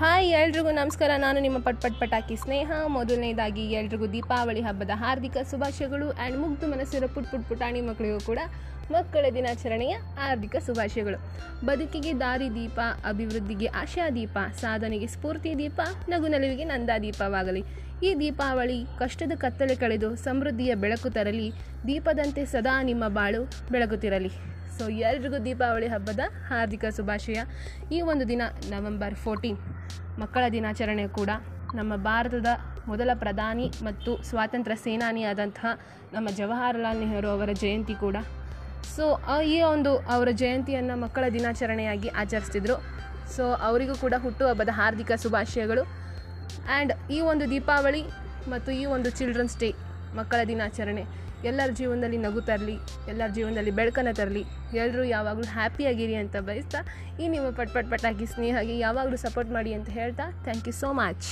Hi, ಎಲ್ರಿಗೂ ನಮಸ್ಕಾರ. ನಾನು ನಿಮ್ಮ ಪಟ್ ಪಟ್ ಪಟಾಕಿ ಸ್ನೇಹ. ಮೊದಲನೇದಾಗಿ ಎಲ್ರಿಗೂ ದೀಪಾವಳಿ ಹಬ್ಬದ ಹಾರ್ದಿಕ ಶುಭಾಶಯಗಳು. ಆ್ಯಂಡ್ ಮುಗ್ದು ಮನಸ್ಸಿರೋ ಪುಟ್ ಪುಟ್ ಪುಟಾಣಿ ಮಕ್ಕಳಿಗೂ ಕೂಡ. ಮಕ್ಕಳ ದಿನಾಚರಣೆಯ ಹಾರ್ದಿಕ ಶುಭಾಶಯಗಳು. ಬದುಕಿಗೆ ದಾರಿ ದೀಪ, ಅಭಿವೃದ್ಧಿಗೆ ಆಶಾ ದೀಪ, ಸಾಧನೆಗೆ ಸ್ಫೂರ್ತಿ ದೀಪ ನಗು ನಲಿವಿಗೆ ನಂದಾ ದೀಪವಾಗಲಿ. ಈ ದೀಪಾವಳಿ ಕಷ್ಟದ ಕತ್ತಲೆ ಕಳೆದು ಸಮೃದ್ಧಿಯ ಬೆಳಕು ತರಲಿ, ದೀಪದಂತೆ ಸದಾ ನಿಮ್ಮ ಬಾಳು ಬೆಳಗುತ್ತಿರಲಿ. ಸೊ ಎಲ್ರಿಗೂ ದೀಪಾವಳಿ ಹಬ್ಬದ ಹಾರ್ದಿಕ ಶುಭಾಶಯ. ಈ ಒಂದು ದಿನ ನವೆಂಬರ್ ಫೋರ್ಟೀನ್ ಮಕ್ಕಳ ದಿನಾಚರಣೆ ಕೂಡ ನಮ್ಮ ಭಾರತದ ಮೊದಲ ಪ್ರಧಾನಿ ಮತ್ತು ಸ್ವಾತಂತ್ರ್ಯ ಸೇನಾನಿಯಾದಂತಹ ನಮ್ಮ ಜವಾಹರಲಾಲ್ ನೆಹರು ಅವರ ಜಯಂತಿ ಕೂಡ ಸೊ ಈ ಒಂದು ಅವರ ಜಯಂತಿಯನ್ನು ಮಕ್ಕಳ ದಿನಾಚರಣೆಯಾಗಿ ಆಚರಿಸ್ತಿದ್ರು. ಸೊ ಅವರಿಗೂ ಕೂಡ ಹುಟ್ಟುಹಬ್ಬದ ಹಾರ್ದಿಕ ಶುಭಾಶಯಗಳು. ಆ್ಯಂಡ್ ಈ ಒಂದು ದೀಪಾವಳಿ ಮತ್ತು ಈ ಒಂದು ಚಿಲ್ಡ್ರನ್ಸ್ ಡೇ ಮಕ್ಕಳ ದಿನಾಚರಣೆ, ಎಲ್ಲರ ಜೀವನದಲ್ಲಿ ನಗು ತರಲಿ, ಎಲ್ಲರ ಜೀವನದಲ್ಲಿ ಬೆಳಕನ್ನು ತರಲಿ ಎಲ್ಲರೂ ಯಾವಾಗಲೂ ಹ್ಯಾಪಿಯಾಗಿರಿ ಅಂತ ಬಯಸ್ತಾ, ಈ ನಿಮ್ಮ ಪಟ್ ಪಟ್ ಪಟಾಕಿ ಸ್ನೇಹಗೆ ಯಾವಾಗಲೂ ಸಪೋರ್ಟ್ ಮಾಡಿ ಅಂತ ಹೇಳ್ತಾ ಥ್ಯಾಂಕ್ ಯು ಸೋ ಮಚ್